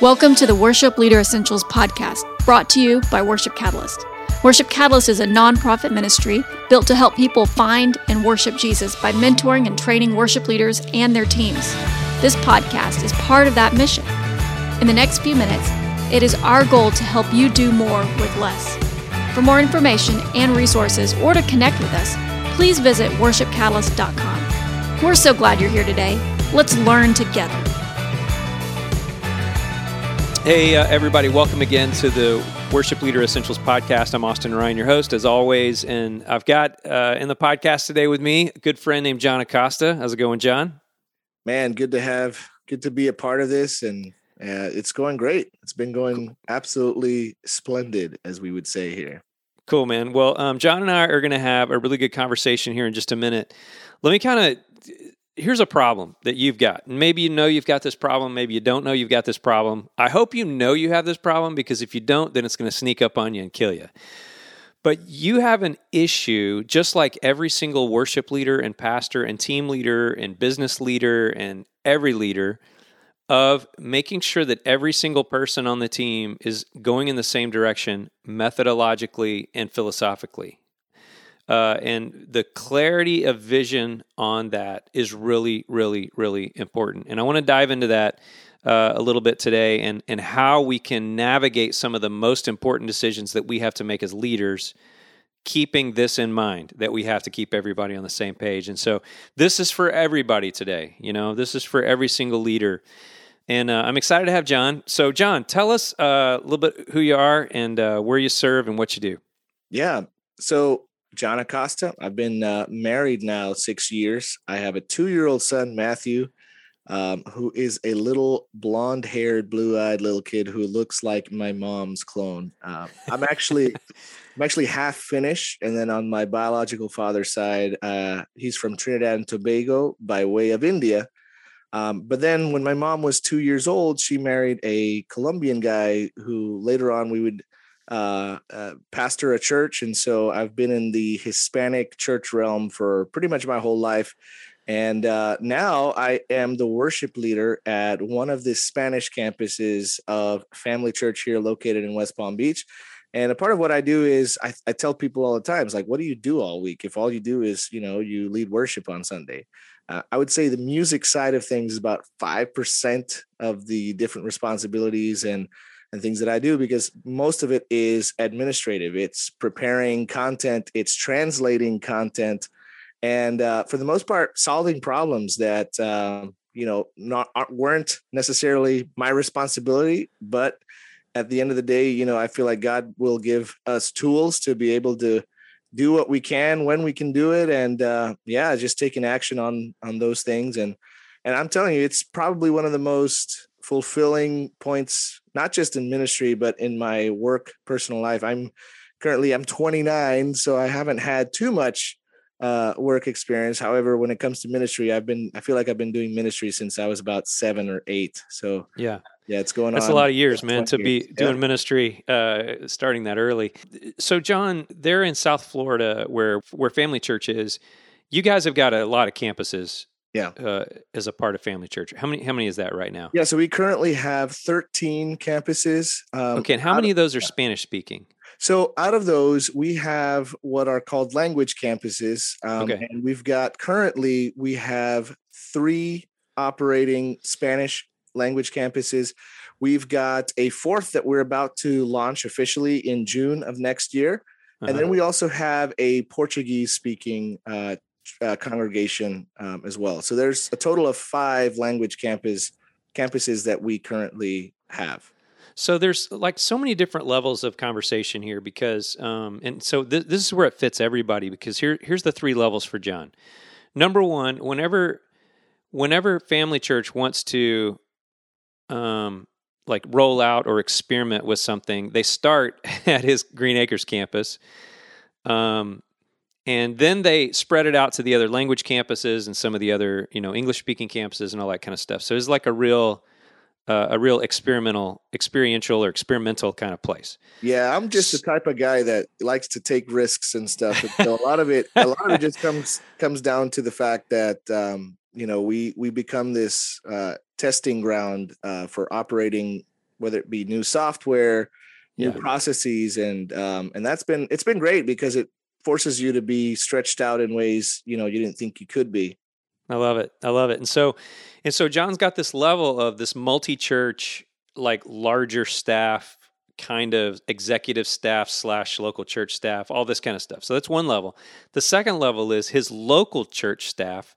Welcome to the Worship Leader Essentials podcast, brought to you by Worship Catalyst. Worship Catalyst is a nonprofit ministry built to help people find and worship Jesus by mentoring and training worship leaders and their teams. This podcast is part of that mission. In the next few minutes, it is our goal to help you do more with less. For more information and resources or to connect with us, please visit worshipcatalyst.com. We're so glad you're here today. Let's learn together. Hey, uh, everybody, welcome again to the Worship Leader Essentials podcast. I'm Austin Ryan, your host, as always. And I've got uh, in the podcast today with me a good friend named John Acosta. How's it going, John? Man, good to have, good to be a part of this. And uh, it's going great. It's been going absolutely splendid, as we would say here. Cool, man. Well, um, John and I are going to have a really good conversation here in just a minute. Let me kind of here's a problem that you've got. Maybe you know you've got this problem. Maybe you don't know you've got this problem. I hope you know you have this problem because if you don't, then it's going to sneak up on you and kill you. But you have an issue, just like every single worship leader and pastor and team leader and business leader and every leader, of making sure that every single person on the team is going in the same direction methodologically and philosophically. Uh, and the clarity of vision on that is really, really, really important. And I want to dive into that uh, a little bit today and, and how we can navigate some of the most important decisions that we have to make as leaders, keeping this in mind that we have to keep everybody on the same page. And so this is for everybody today. You know, this is for every single leader. And uh, I'm excited to have John. So, John, tell us uh, a little bit who you are and uh, where you serve and what you do. Yeah. So, John Acosta. I've been uh, married now six years. I have a two year old son, Matthew, um, who is a little blonde haired, blue eyed little kid who looks like my mom's clone. Uh, I'm actually. I'm actually half Finnish, and then on my biological father's side, uh, he's from Trinidad and Tobago by way of India. Um, but then, when my mom was two years old, she married a Colombian guy who later on we would uh, uh, pastor a church, and so I've been in the Hispanic church realm for pretty much my whole life. And uh, now I am the worship leader at one of the Spanish campuses of Family Church here, located in West Palm Beach. And a part of what I do is I, I tell people all the time, it's like, what do you do all week? If all you do is, you know, you lead worship on Sunday. Uh, I would say the music side of things is about 5% of the different responsibilities and and things that I do because most of it is administrative. It's preparing content, it's translating content, and uh, for the most part, solving problems that uh, you know not weren't necessarily my responsibility, but at the end of the day, you know, I feel like God will give us tools to be able to do what we can when we can do it, and uh, yeah, just taking action on on those things and. And I'm telling you, it's probably one of the most fulfilling points not just in ministry but in my work personal life i'm currently i'm 29 so i haven't had too much uh, work experience however when it comes to ministry i've been i feel like i've been doing ministry since i was about seven or eight so yeah yeah it's going on. that's on a lot of years man to be years. doing yeah. ministry uh, starting that early so john they're in south florida where where family church is you guys have got a lot of campuses yeah. uh, as a part of family church. How many how many is that right now? Yeah so we currently have 13 campuses um, okay and how many of those are spanish speaking? So out of those we have what are called language campuses um, okay. and we've got currently we have three operating spanish language campuses. We've got a fourth that we're about to launch officially in june of next year uh-huh. and then we also have a portuguese speaking uh, uh, congregation um, as well. So there's a total of five language campus campuses that we currently have. So there's like so many different levels of conversation here because, um, and so th- this is where it fits everybody because here here's the three levels for John. Number one, whenever whenever Family Church wants to, um, like roll out or experiment with something, they start at his Green Acres campus. Um, and then they spread it out to the other language campuses and some of the other you know english speaking campuses and all that kind of stuff. So it's like a real uh, a real experimental experiential or experimental kind of place. Yeah i'm just the type of guy that likes to take risks and stuff. So a lot of it a lot of it just comes comes down to the fact that um, you know we we become this uh, testing ground uh, for operating whether it be new software, new Yeah. processes, and um, and that's been it's been great because it forces you to be stretched out in ways you know you didn't think you could be. I love it. I love it. And so, and so John's got this level of this multi-church, like larger staff, kind of executive staff slash local church staff, all this kind of stuff. So that's one level. The second level is his local church staff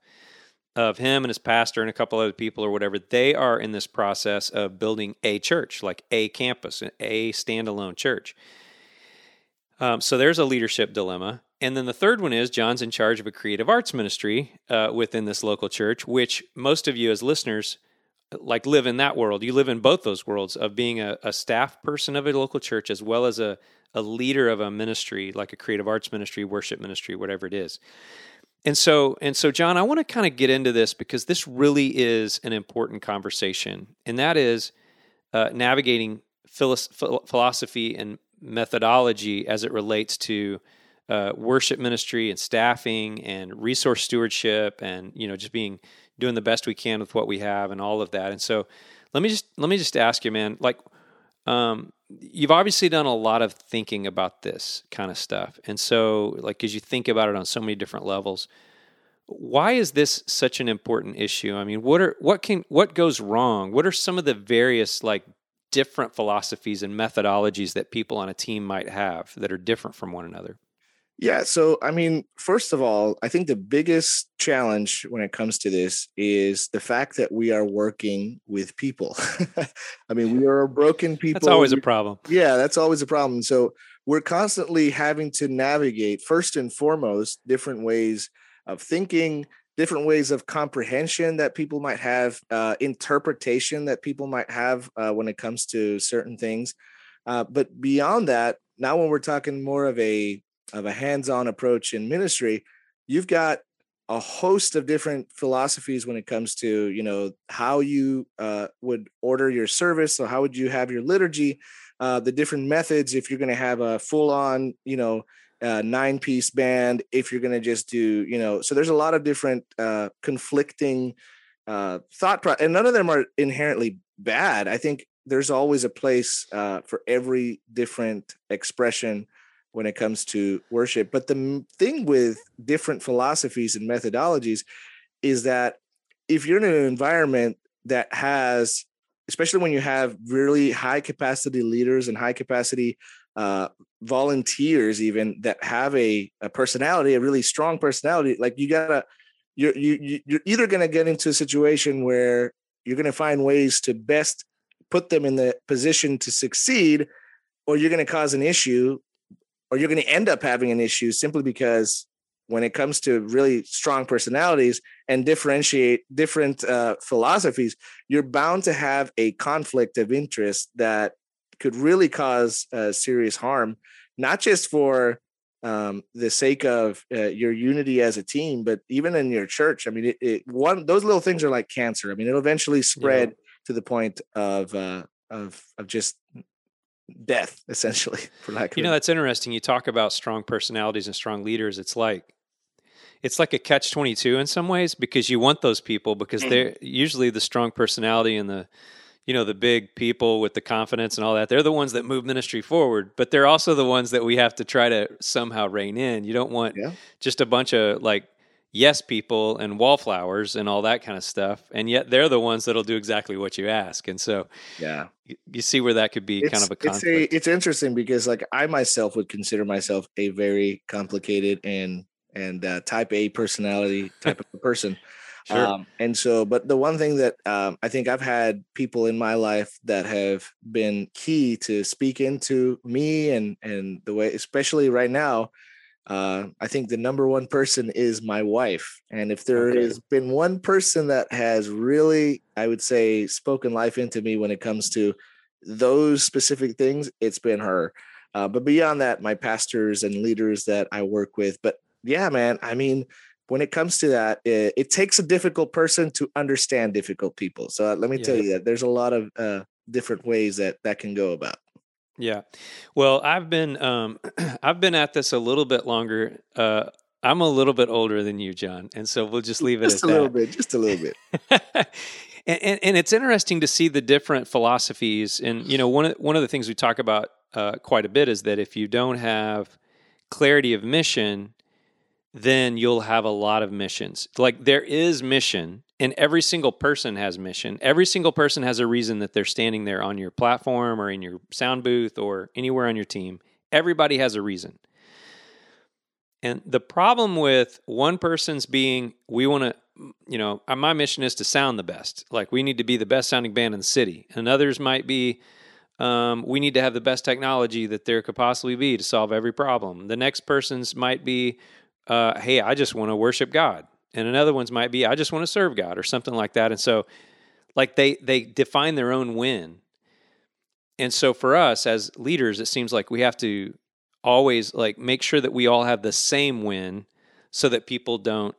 of him and his pastor and a couple other people or whatever. They are in this process of building a church, like a campus, a standalone church. Um, so there's a leadership dilemma. And then the third one is John's in charge of a creative arts ministry uh, within this local church, which most of you as listeners uh, like live in that world. You live in both those worlds of being a, a staff person of a local church as well as a, a leader of a ministry, like a creative arts ministry, worship ministry, whatever it is. And so, and so, John, I want to kind of get into this because this really is an important conversation, and that is uh, navigating philosophy and methodology as it relates to uh, worship ministry and staffing and resource stewardship and you know just being doing the best we can with what we have and all of that. And so let me just let me just ask you man like um, you've obviously done a lot of thinking about this kind of stuff. And so like as you think about it on so many different levels why is this such an important issue? I mean what are what can what goes wrong? What are some of the various like different philosophies and methodologies that people on a team might have that are different from one another Yeah. So, I mean, first of all, I think the biggest challenge when it comes to this is the fact that we are working with people. I mean, we are broken people. that's always a problem Yeah, that's always a problem. So, we're constantly having to navigate, first and foremost, different ways of thinking, different ways of comprehension that people might have, uh, interpretation that people might have uh, when it comes to certain things. Uh, but beyond that, now when we're talking more of a of a hands-on approach in ministry, you've got a host of different philosophies when it comes to you know how you uh, would order your service or how would you have your liturgy uh, the different methods if you're going to have a full-on you know uh, nine piece band if you're going to just do you know so there's a lot of different uh, conflicting uh, thought pro- and none of them are inherently bad. I think there's always a place uh, for every different expression when it comes to worship. But the thing with different philosophies and methodologies is that if you're in an environment that has especially when you have really high capacity leaders and high capacity uh, volunteers even that have a, a personality a really strong personality like you gotta you're you, you- you're either gonna get into a situation where you're gonna find ways to best put them in the position to succeed or you're gonna cause an issue or you're gonna end up having an issue simply because when it comes to really strong personalities and differentiate different uh, philosophies you're bound to have a conflict of interest that could really cause uh, serious harm, not just for um, the sake of uh, your unity as a team, but even in your church. I mean, it, it one those little things are like cancer. I mean, it'll eventually spread to the point of uh, of of just death, essentially, for lack of You know, that's interesting. You talk about strong personalities and strong leaders. It's like it's like a catch 22 in some ways because you want those people because Mm. they're usually the strong personality and the you know the big people with the confidence and all that they're the ones that move ministry forward but they're also the ones that we have to try to somehow rein in you don't want Yeah. just a bunch of like yes people and wallflowers and all that kind of stuff and yet they're the ones that'll do exactly what you ask and so yeah. you, you see where that could be kind of a it's a it's interesting because like I myself would consider myself a very complicated and and uh, type A personality type of person. Sure. Um, and so, but the one thing that um, I think I've had people in my life that have been key to speak into me and and the way, especially right now. Uh, I think the number one person is my wife, and if there Okay. has been one person that has really, I would say, spoken life into me when it comes to those specific things, it's been her. Uh, but beyond that, my pastors and leaders that I work with. But yeah, man, I mean, when it comes to that, it, it takes a difficult person to understand difficult people. So uh, let me tell you that there's a lot of uh, different ways that that can go about. Yeah. Well, I've been um I've been at this a little bit longer. Uh I'm a little bit older than you, John, and so we'll just leave it Just a little bit, just a little bit. And, and, and it's interesting to see the different philosophies. And you know, one of one of the things we talk about uh, quite a bit is that if you don't have clarity of mission, then you'll have a lot of missions. Like there is mission, and every single person has mission. Every single person has a reason that they're standing there on your platform or in your sound booth or anywhere on your team. Everybody has a reason. And the problem with one person's being, we want to, you know, uh, my mission is to sound the best. Like we need to be the best sounding band in the city. And others might be, um, we need to have the best technology that there could possibly be to solve every problem. The next person's might be, uh, hey, I just want to worship God. And another one's might be, I just want to serve God or something like that. And so, like they they define their own win. And so for us as leaders, it seems like we have to always like make sure that we all have the same win so that people don't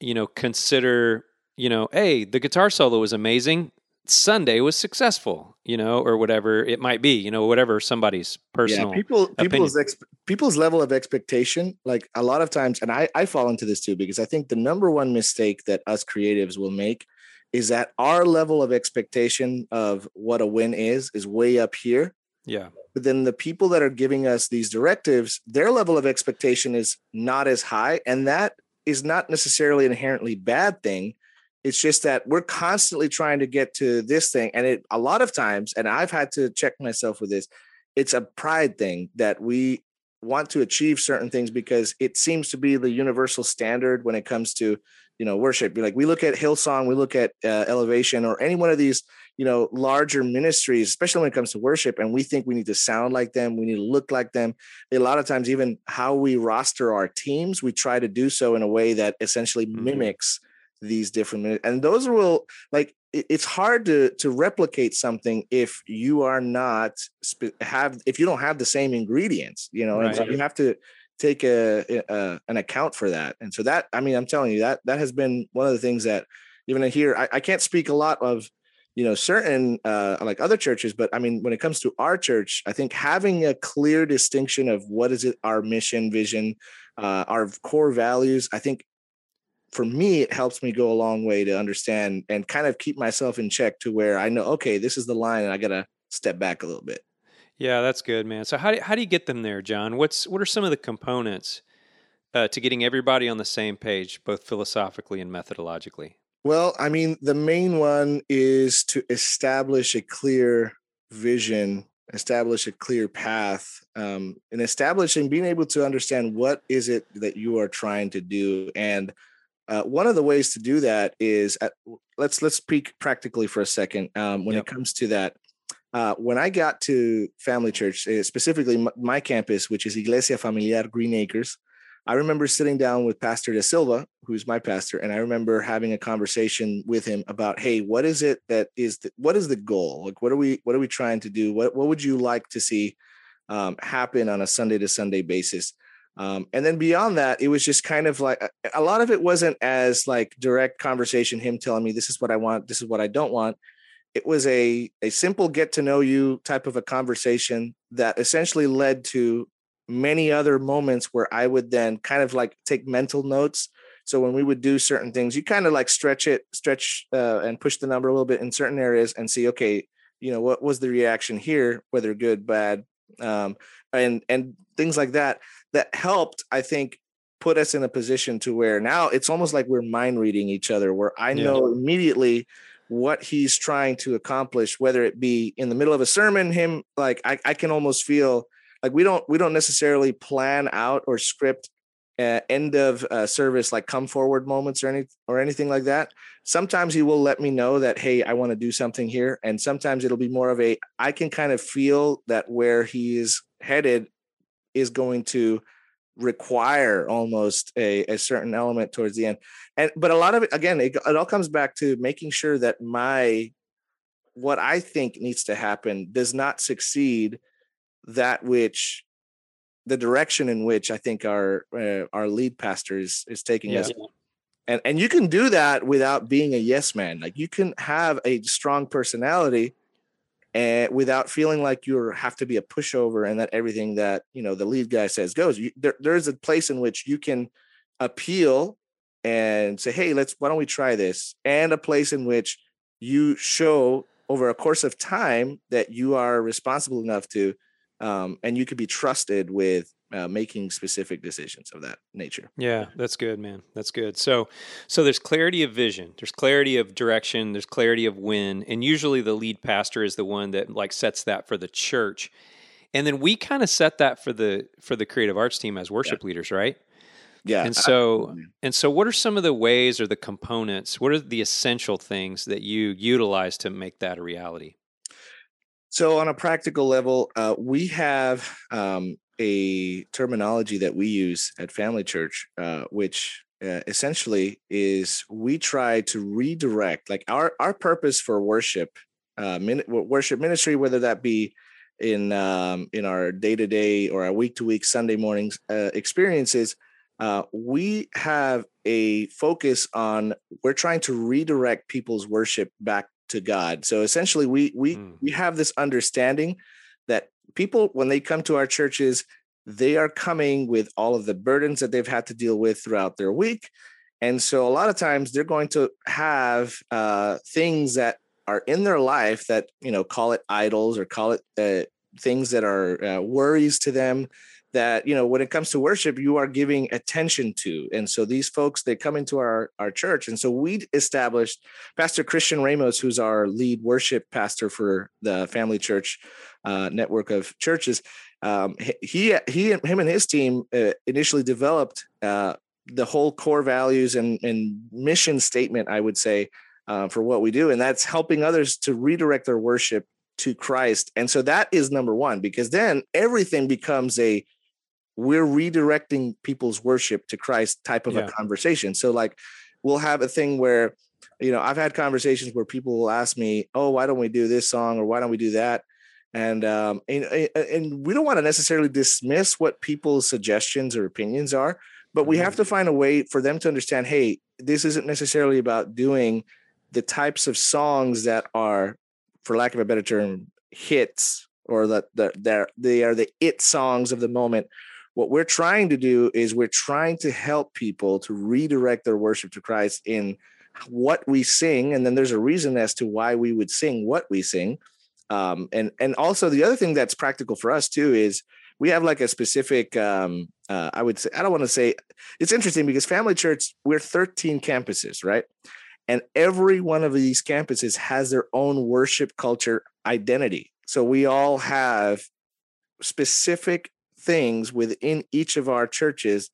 you know consider you know hey the guitar solo was amazing sunday was successful you know or whatever it might be you know whatever somebody's personal yeah, people people's ex, people's level of expectation like a lot of times and i i fall into this too because i think the number one mistake that us creatives will make is that our level of expectation of what a win is is way up here yeah but then the people that are giving us these directives, their level of expectation is not as high. And that is not necessarily an inherently bad thing. It's just that we're constantly trying to get to this thing. And it a lot of times, and I've had to check myself with this, it's a pride thing that we want to achieve certain things because it seems to be the universal standard when it comes to you know worship like we look at hillsong we look at uh, elevation or any one of these you know larger ministries especially when it comes to worship and we think we need to sound like them we need to look like them a lot of times even how we roster our teams we try to do so in a way that essentially mm-hmm. mimics these different and those will like it's hard to to replicate something if you are not have if you don't have the same ingredients you know right. and so you have to take a, a, an account for that and so that i mean i'm telling you that that has been one of the things that even here I, I can't speak a lot of you know certain uh, like other churches but i mean when it comes to our church i think having a clear distinction of what is it our mission vision uh, our core values i think for me it helps me go a long way to understand and kind of keep myself in check to where i know okay this is the line and i gotta step back a little bit. Yeah that's good man. So how do, how do you get them there john? What's what are some of the components uh, to getting everybody on the same page both philosophically and methodologically? Well, I mean, the main one is to establish a clear vision, establish a clear path, um, and establishing being able to understand what is it that you are trying to do. And uh, one of the ways to do that is at, let's let's speak practically for a second. Um, when yep. it comes to that, uh, when I got to Family Church, uh, specifically my, my, campus, which is Iglesia Familiar Green Acres, I remember sitting down with Pastor De Silva, who's my pastor, and I remember having a conversation with him about, hey, what is it that is the, what is the goal? Like, what are we what are we trying to do? What what would you like to see um, happen on a Sunday to Sunday basis? Um, and then beyond that, it was just kind of like a lot of it wasn't as like direct conversation. Him telling me this is what I want, this is what I don't want. It was a a simple get to know you type of a conversation that essentially led to many other moments where I would then kind of like take mental notes. So when we would do certain things, you kind of like stretch it, stretch uh, and push the number a little bit in certain areas and see, okay, you know, what was the reaction here, whether good, bad, um, and and things like that. That helped, I think, put us in a position to where now it's almost like we're mind reading each other, where I know yeah. immediately what he's trying to accomplish, whether it be in the middle of a sermon, him like I, I can almost feel like we don't we don't necessarily plan out or script uh, end of uh, service like come forward moments or any or anything like that sometimes he will let me know that hey i want to do something here and sometimes it'll be more of a i can kind of feel that where he is headed is going to require almost a, a certain element towards the end and but a lot of it again it, it all comes back to making sure that my what i think needs to happen does not succeed that which the direction in which I think our uh, our lead pastor is is taking yes. us. And and you can do that without being a yes man. Like you can have a strong personality and without feeling like you have to be a pushover and that everything that you know the lead guy says goes. You, there, there's a place in which you can appeal and say, "Hey, let's why don't we try this?" And a place in which you show over a course of time that you are responsible enough to um, and you could be trusted with uh, making specific decisions of that nature. Yeah, that's good, man. That's good. So, so there's clarity of vision, there's clarity of direction, there's clarity of when, and usually the lead pastor is the one that like sets that for the church, and then we kind of set that for the for the creative arts team as worship yeah. leaders, right? Yeah. And so, absolutely. and so, what are some of the ways or the components? What are the essential things that you utilize to make that a reality? So, on a practical level, uh, we have um, a terminology that we use at Family Church, uh, which uh, essentially is we try to redirect, like our our purpose for worship, uh, min- worship ministry, whether that be in um, in our day to day or our week to week Sunday mornings uh, experiences. Uh, we have a focus on we're trying to redirect people's worship back to God. So essentially, we we mm. we have this understanding people when they come to our churches they are coming with all of the burdens that they've had to deal with throughout their week. And so a lot of times they're going to have uh, things that are in their life that you know call it idols or call it uh, things that are uh, worries to them that you know when it comes to worship you are giving attention to. And so these folks they come into our our church. And so we established pastor christian ramos who's our lead worship pastor for the family church uh, network of churches. Um, he he him and his team uh, initially developed uh, the whole core values and, and mission statement i would say uh, for what we do. And that's helping others to redirect their worship to Christ. And so that is number one, because then everything becomes a we're redirecting people's worship to Christ type of yeah. a conversation. So like we'll have a thing where you know, I've had conversations where people will ask me, "Oh, why don't we do this song or why don't we do that?" And um and, and we don't want to necessarily dismiss what people's suggestions or opinions are, but we have mm-hmm. to find a way for them to understand, "Hey, this isn't necessarily about doing the types of songs that are for lack of a better term hits or that they're, they are the it songs of the moment what we're trying to do is we're trying to help people to redirect their worship to Christ in what we sing, and then there's a reason as to why we would sing what we sing. Um, and and also the other thing that's practical for us too is we have like a specific um, uh, i would say i don't want to say it's interesting because family church we're 13 campuses right and every one of these campuses has their own worship culture identity so we all have specific things within each of our churches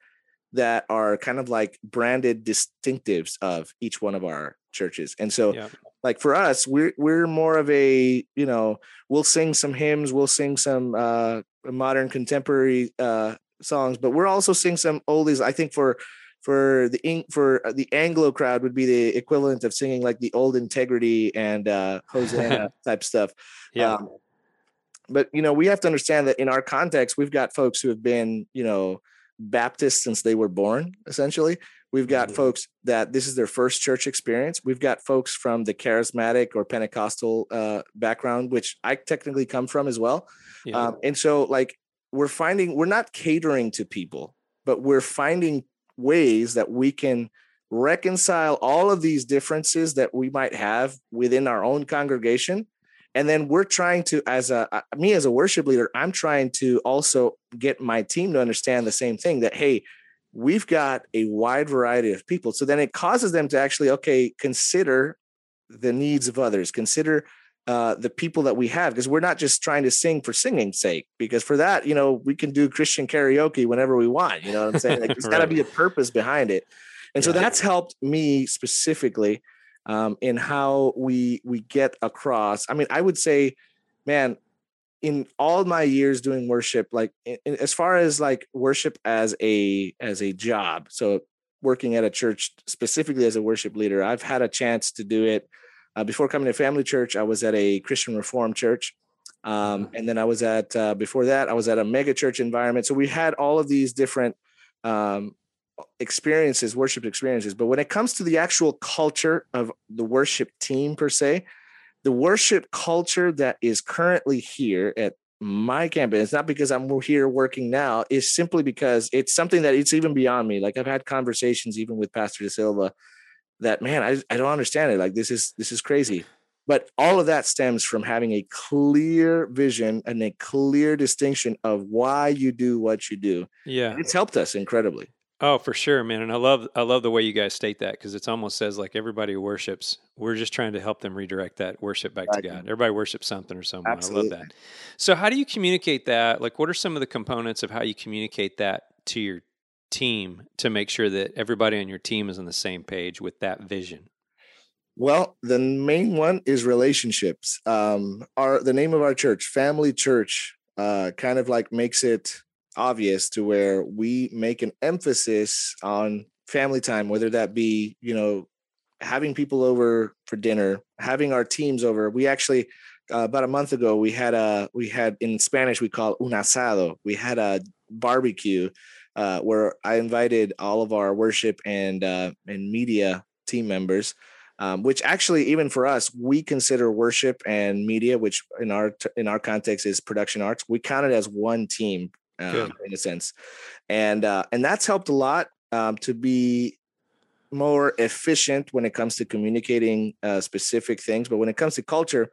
that are kind of like branded distinctives of each one of our churches. And so yeah. like for us, we're we're more of a, you know, we'll sing some hymns, we'll sing some uh modern contemporary uh songs, but we're also sing some oldies. I think for for the for the Anglo crowd would be the equivalent of singing like the old integrity and uh Hosanna type stuff. Yeah. Um, but you know we have to understand that in our context we've got folks who have been you know baptist since they were born essentially we've got mm-hmm. folks that this is their first church experience we've got folks from the charismatic or pentecostal uh, background which i technically come from as well yeah. um, and so like we're finding we're not catering to people but we're finding ways that we can reconcile all of these differences that we might have within our own congregation and then we're trying to as a me as a worship leader i'm trying to also get my team to understand the same thing that hey we've got a wide variety of people so then it causes them to actually okay consider the needs of others consider uh, the people that we have because we're not just trying to sing for singing's sake because for that you know we can do christian karaoke whenever we want you know what i'm saying like there's right. got to be a purpose behind it and yeah. so that's helped me specifically um, in how we we get across. I mean, I would say, man, in all my years doing worship, like in, in, as far as like worship as a as a job, so working at a church specifically as a worship leader, I've had a chance to do it. Uh, before coming to Family Church, I was at a Christian Reformed church. Um, mm-hmm. and then I was at uh, before that I was at a mega church environment. So we had all of these different um, experiences, worship experiences. But when it comes to the actual culture of the worship team per se, the worship culture that is currently here at my campus, it's not because I'm here working now, is simply because it's something that it's even beyond me. Like I've had conversations even with Pastor De Silva that man, I, I don't understand it. Like this is this is crazy. but all of that stems from having a clear vision and a clear distinction of why you do what you do. Yeah. It's helped us incredibly. Oh, for sure, man. And I love I love the way you guys state that because it's almost says like everybody worships. We're just trying to help them redirect that worship back to God. Everybody worships something or someone. Absolutely. I love that. So how do you communicate that? Like what are some of the components of how you communicate that to your team to make sure that everybody on your team is on the same page with that vision? Well, the main one is relationships. Um, our the name of our church, Family Church, uh, kind of like makes it obvious to where we make an emphasis on family time, whether that be, you know, having people over for dinner, having our teams over. We actually uh, about a month ago we had a we had in Spanish we call un asado. We had a barbecue uh, where I invited all of our worship and uh, and media team members. Um, which actually, even for us, we consider worship and media, which in our in our context is production arts. We count it as one team um, in a sense, and uh, and that's helped a lot um, to be more efficient when it comes to communicating uh, specific things. But when it comes to culture,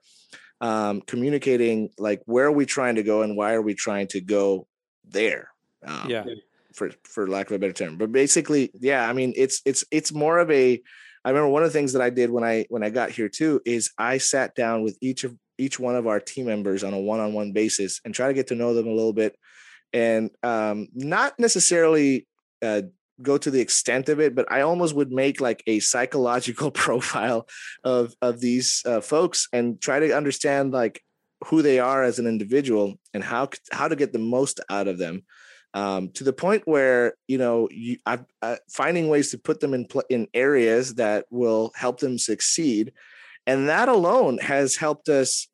um, communicating like where are we trying to go and why are we trying to go there? Um, yeah. For for lack of a better term, but basically, yeah. I mean, it's it's it's more of a. I remember one of the things that I did when I when I got here too is I sat down with each of each one of our team members on a one-on-one basis and try to get to know them a little bit and um, not necessarily uh, go to the extent of it, but I almost would make like a psychological profile of of these uh, folks and try to understand like who they are as an individual and how how to get the most out of them. Um, to the point where you know you I, uh, finding ways to put them in pl- in areas that will help them succeed, and that alone has helped us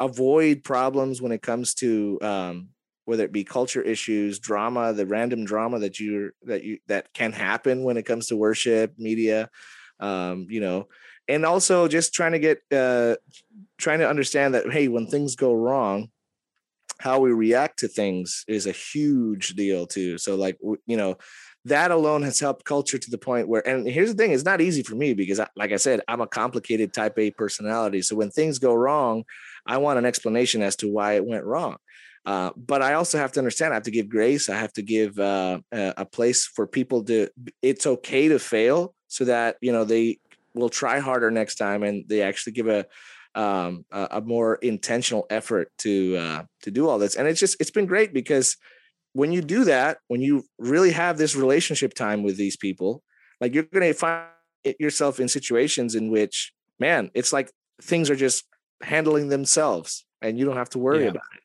avoid problems when it comes to um, whether it be culture issues, drama, the random drama that you that you that can happen when it comes to worship, media, um, you know, and also just trying to get uh, trying to understand that hey, when things go wrong, how we react to things is a huge deal too. So like you know, that alone has helped culture to the point where and here's the thing it's not easy for me because I, like i said i'm a complicated type a personality so when things go wrong i want an explanation as to why it went wrong uh, but I also have to understand I have to give grace. I have to give uh, a place for people to. It's okay to fail, so that you know they will try harder next time, and they actually give a um, a, more intentional effort to uh, to do all this. And it's just it's been great because when you do that, when you really have this relationship time with these people, like you're going to find yourself in situations in which, man, it's like things are just handling themselves, and you don't have to worry yeah. about it.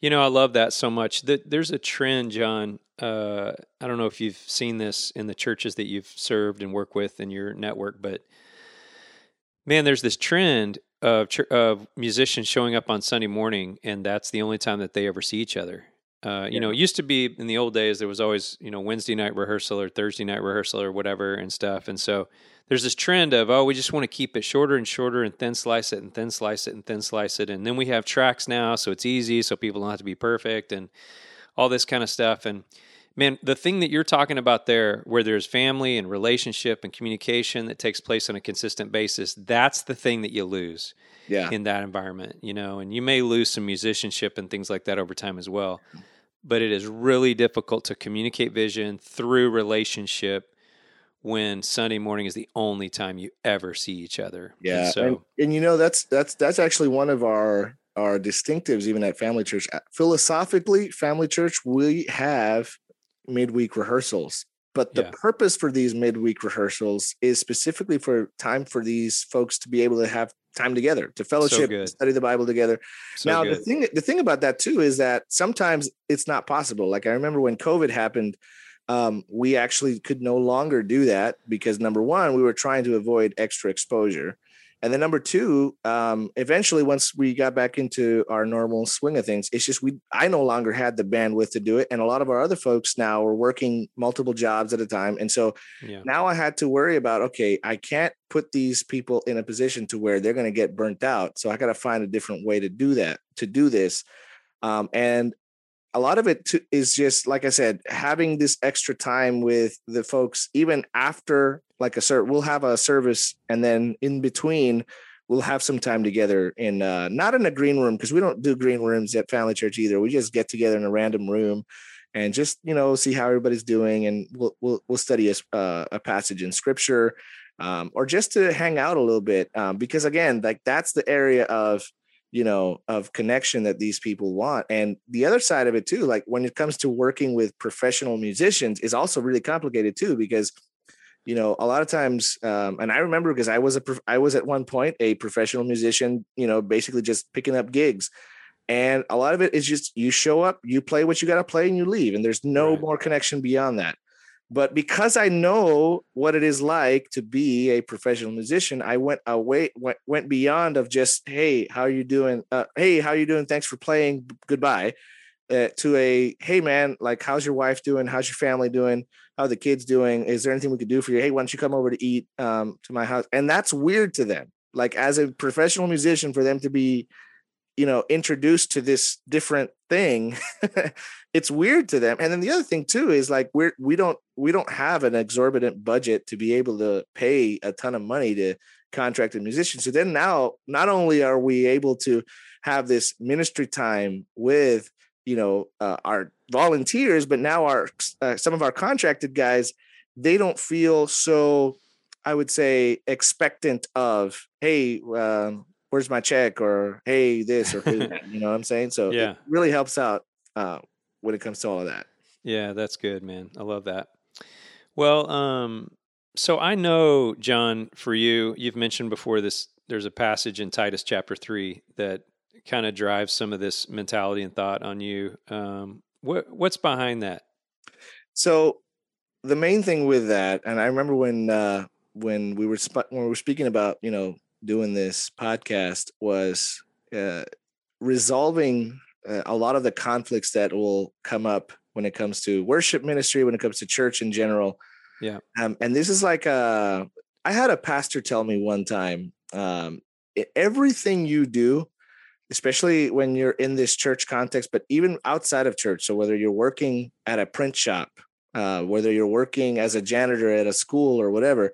You know, I love that so much. There's a trend, John. Uh, I don't know if you've seen this in the churches that you've served and worked with in your network, but man, there's this trend of, of musicians showing up on Sunday morning, and that's the only time that they ever see each other. Uh, you yeah. know, it used to be in the old days there was always you know Wednesday night rehearsal or Thursday night rehearsal or whatever and stuff, and so there's this trend of oh we just want to keep it shorter and shorter and thin slice it and thin slice it and thin slice it. And then we have tracks now so it's easy so people don't have to be perfect and all this kind of stuff. And man the thing that you're talking about there where there's family and relationship and communication that takes place on a consistent basis that's the thing that you lose yeah. in that environment you know and you may lose some musicianship and things like that over time as well but it is really difficult to communicate vision through relationship when Sunday morning is the only time you ever see each other. Yeah. And so and, and, you know that's that's that's actually one of our our distinctives even at Family Church. Philosophically, Family Church we have midweek rehearsals. But the yeah. purpose for these midweek rehearsals is specifically for time for these folks to be able to have time together, to fellowship, so study the Bible together. So now, good. the thing the thing about that too is that sometimes it's not possible. Like I remember when COVID happened, um, we actually could no longer do that because number one, we were trying to avoid extra exposure. And then number two, um, eventually once we got back into our normal swing of things, it's just we I no longer had the bandwidth to do it. And a lot of our other folks now were working multiple jobs at a time. And so yeah. now I had to worry about, okay, I can't put these people in a position to where they're going to get burnt out. So I got to find a different way to do that, to do this. Um, and a lot of it is just like I said, having this extra time with the folks, even after like a cert, we'll have a service, and then in between, we'll have some time together in uh, not in a green room because we don't do green rooms at Family Church either. We just get together in a random room and just you know see how everybody's doing, and we'll we'll, we'll study a, uh, a passage in Scripture, um, or just to hang out a little bit um, because again, like that's the area of you know of connection that these people want and the other side of it too like when it comes to working with professional musicians is also really complicated too because you know a lot of times um, and i remember because i was a i was at one point a professional musician you know basically just picking up gigs and a lot of it is just you show up you play what you got to play and you leave and there's no right. more connection beyond that but because I know what it is like to be a professional musician, I went away, went, went beyond of just, hey, how are you doing? Uh, hey, how are you doing? Thanks for playing. Goodbye. Uh, to a, hey man, like how's your wife doing? How's your family doing? How the kids doing? Is there anything we could do for you? Hey, why don't you come over to eat um, to my house? And that's weird to them. Like as a professional musician, for them to be you know introduced to this different thing it's weird to them. And then the other thing too is like we're we don't we don't have an exorbitant budget to be able to pay a ton of money to contracted musicians so then now not only are we able to have this ministry time with you know uh, our volunteers but now our uh, some of our contracted guys they don't feel so i would say expectant of hey um, where's my check? Or hey this or you know what i'm saying? So yeah. it really helps out uh, when it comes to all of that. Yeah that's good man. I love that. Well um so i know john for you you've mentioned before this there's a passage in titus chapter 3 that kind of drives some of this mentality and thought on you. Um what what's behind that? So the main thing with that and i remember when uh when we were sp- when we were speaking about you know doing this podcast was uh, resolving uh, a lot of the conflicts that will come up when it comes to worship ministry, when it comes to church in general. Yeah. Um, and this is like a, uh, I had a pastor tell me one time, um, everything you do, especially when you're in this church context, but even outside of church. So whether you're working at a print shop, uh, whether you're working as a janitor at a school or whatever,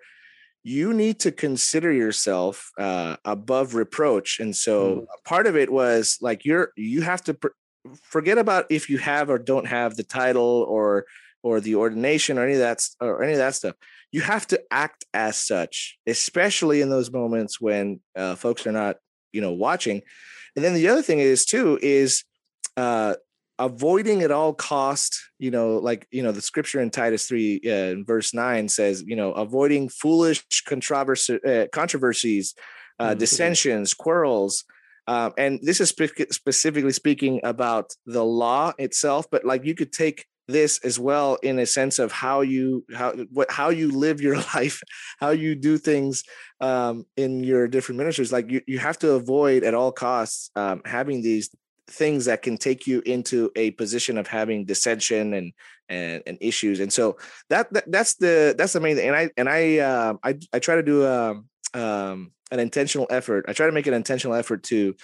you need to consider yourself uh, above reproach and so mm. part of it was like you're you have to pr- forget about if you have or don't have the title or or the ordination or any of that or any of that stuff you have to act as such especially in those moments when uh, folks are not you know watching and then the other thing is too is uh, avoiding at all cost you know like you know the scripture in titus 3 uh, verse 9 says you know avoiding foolish controversy uh, controversies uh, mm-hmm. dissensions quarrels um, and this is spe- specifically speaking about the law itself but like you could take this as well in a sense of how you how what how you live your life how you do things um, in your different ministries like you, you have to avoid at all costs um, having these things that can take you into a position of having dissension and and, and issues. And so that, that that's the that's the main thing. And i and i uh, i i try to do um, um an intentional effort. I try to make an intentional effort to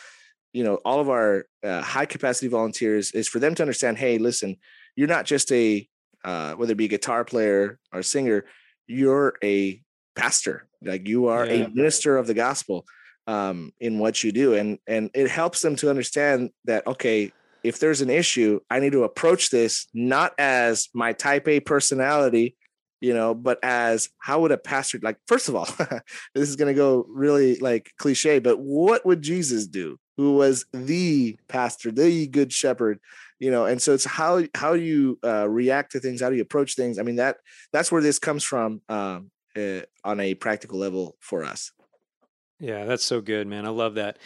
you know all of our uh, high capacity volunteers is for them to understand hey listen you're not just a uh, whether it be a guitar player or singer you're a pastor. Like you are yeah. a minister of the gospel um, in what you do, and and it helps them to understand that okay, if there's an issue, I need to approach this not as my Type A personality, you know, but as how would a pastor like? First of all, this is going to go really like cliche, but what would Jesus do? Who was the pastor, the good shepherd? you know and so it's how how you uh, react to things how do you approach things i mean that that's where this comes from um, uh, on a practical level for us yeah, that's so good, man. I love that.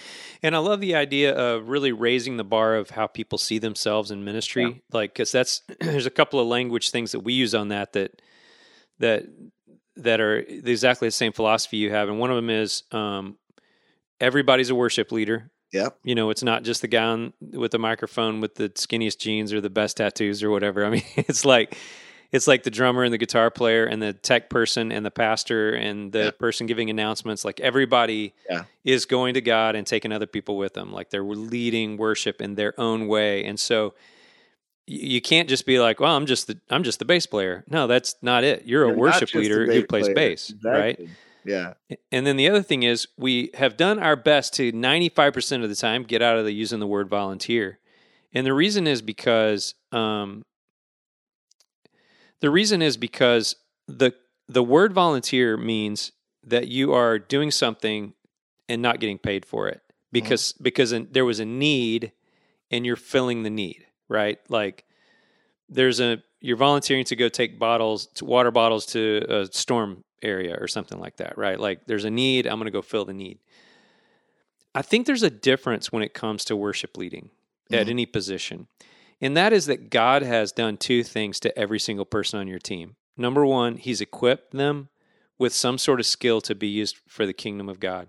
And I love the idea of really raising the bar of how people see themselves in ministry. Yeah. Like cuz that's there's a couple of language things that we use on that that that that are exactly the same philosophy you have and one of them is um, everybody's a worship leader. Yeah. You know, it's not just the guy on, with the microphone with the skinniest jeans or the best tattoos or whatever. I mean, it's like it's like the drummer and the guitar player and the tech person and the pastor and the yeah. person giving announcements like everybody yeah. is going to god and taking other people with them like they're leading worship in their own way and so you can't just be like well i'm just the i'm just the bass player no that's not it you're, you're a worship leader who plays player. bass exactly. right Yeah. And then the other thing is we have done our best to 95% of the time get out of the using the word volunteer. And the reason is because um, the reason is because the the word volunteer means that you are doing something and not getting paid for it because mm-hmm. because there was a need and you're filling the need, right? Like there's a you're volunteering to go take bottles, to water bottles to a storm area or something like that, right? Like there's a need, I'm going to go fill the need. I think there's a difference when it comes to worship leading mm-hmm. at any position. And that is that God has done two things to every single person on your team. Number one, He's equipped them with some sort of skill to be used for the kingdom of God,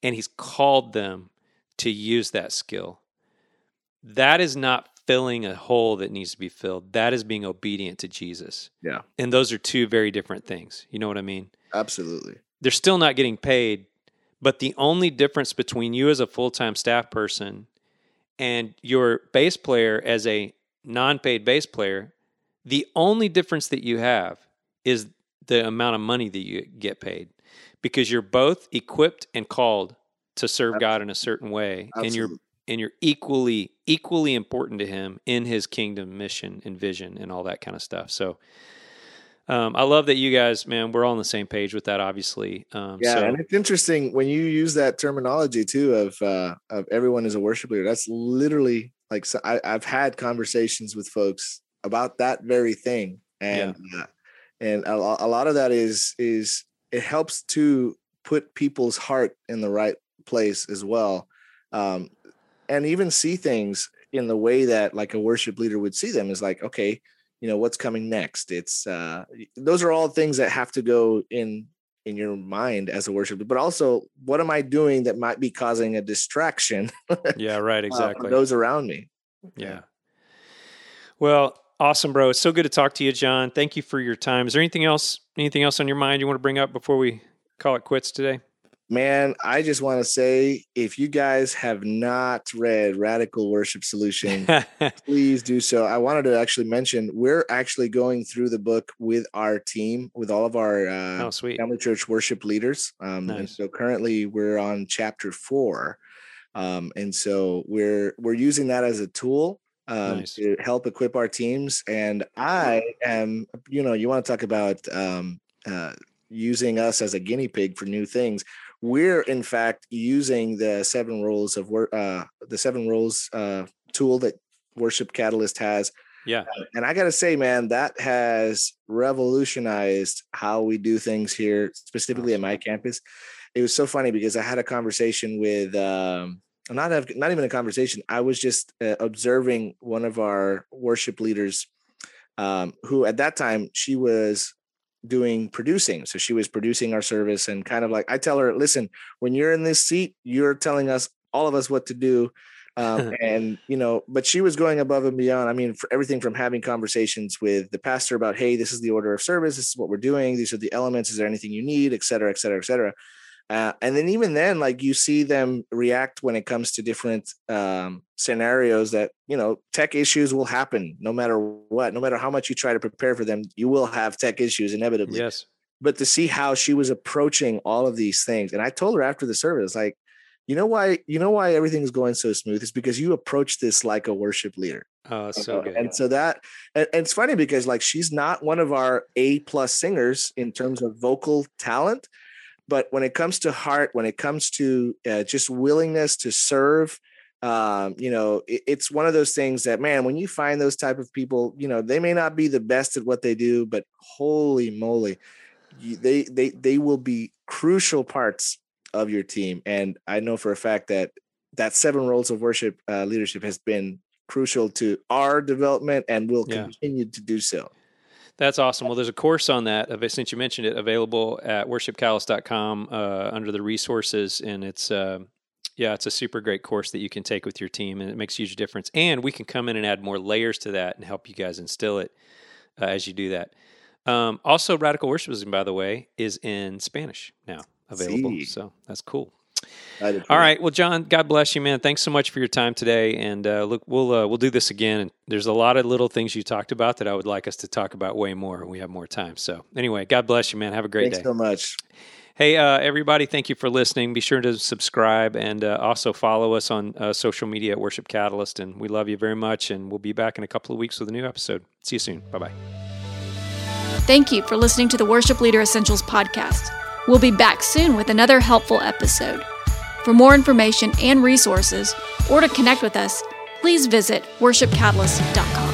and He's called them to use that skill. That is not filling a hole that needs to be filled. That is being obedient to Jesus. Yeah. And those are two very different things. You know what I mean? Absolutely. They're still not getting paid, but the only difference between you as a full time staff person and your bass player as a non paid bass player, the only difference that you have is the amount of money that you get paid because you're both equipped and called to serve God in a certain way Absolutely. and you're and you're equally equally important to him in his kingdom mission and vision and all that kind of stuff. So um, I love that you guys, man, we're all on the same page with that, obviously. Um, yeah, so. and it's interesting when you use that terminology too of uh, of everyone is a worship leader. That's literally like so I, have had conversations with folks about that very thing, and yeah. uh, and a, a lot of that is is it helps to put people's heart in the right place as well. Um, and even see things in the way that like a worship leader would see them is like okay you know what's coming next? It's uh those are all things that have to go in in your mind as a worship but also what am i doing that might be causing a distraction yeah right exactly. uh, those around me? Yeah. Well awesome bro. It's so good to talk to you john. Thank you for your time. Is there anything else anything else on your mind you want to bring up before we call it quits today Man, I just want to say if you guys have not read Radical Worship Solution, please do so. I wanted to actually mention we're actually going through the book with our team, with all of our uh, oh, sweet. family church worship leaders. Um, nice. And so currently we're on chapter four. Um, and so we're we're using that as a tool um, nice. to help equip our teams. And I am, you know, you want to talk about um, uh, using us as a guinea pig for new things we're in fact using the seven roles of work uh the seven roles uh tool that worship catalyst has. Yeah. And i gotta say man that has revolutionized how we do things here specifically at my campus. It was so funny because i had a conversation with um not have, not even a conversation. I was just uh, observing one of our worship leaders um, who at that time she was doing producing. So she was producing our service and kind of like I tell her, listen, when you're in this seat, you're telling us all of us what to do. Um, and you know, but she was going above and beyond. I mean, for everything from having conversations with the pastor about, hey, this is the order of service, this is what we're doing, these are the elements, is there anything you need, et cetera, et cetera, et cetera. Uh, and then even then, like you see them react when it comes to different um, scenarios that you know tech issues will happen no matter what, no matter how much you try to prepare for them, you will have tech issues inevitably. Yes. But to see how she was approaching all of these things, and I told her after the service, like, you know why, you know why everything is going so smooth is because you approach this like a worship leader. Oh, so good. And so that, and, and it's funny because like she's not one of our A plus singers in terms of vocal talent but when it comes to heart, when it comes to uh, just willingness to serve, um, you know, it, it's one of those things that, man, when you find those type of people, you know, they may not be the best at what they do, but holy moly, you, they they they will be crucial parts of your team. And I know for a fact that that seven roles of worship uh, leadership has been crucial to our development and will yeah. continue to do so. That's awesome. Well, there's a course on that, since you mentioned it, available at worshipcatalyst.com uh, under the resources. And it's, uh, yeah, it's a super great course that you can take with your team, and it makes a huge difference. And we can come in and add more layers to that and help you guys instill it uh, as you do that. Um, also, Radical Worshiping, by the way, is in Spanish now available. See. So that's cool. All right. Well, John, God bless you, man. Thanks so much for your time today. And uh, look, we'll uh, we'll do this again. And there's a lot of little things you talked about that I would like us to talk about way more when we have more time. So anyway, God bless you, man. Have a great day. Thanks day. so much. Hey, uh, everybody, thank you for listening. Be sure to subscribe and uh, also follow us on uh, social media at Worship Catalyst. And we love you very much. And we'll be back in a couple of weeks with a new episode. See you soon. Bye bye. Thank you for listening to the Worship Leader Essentials podcast. We'll be back soon with another helpful episode. For more information and resources, or to connect with us, please visit worshipcatalyst.com.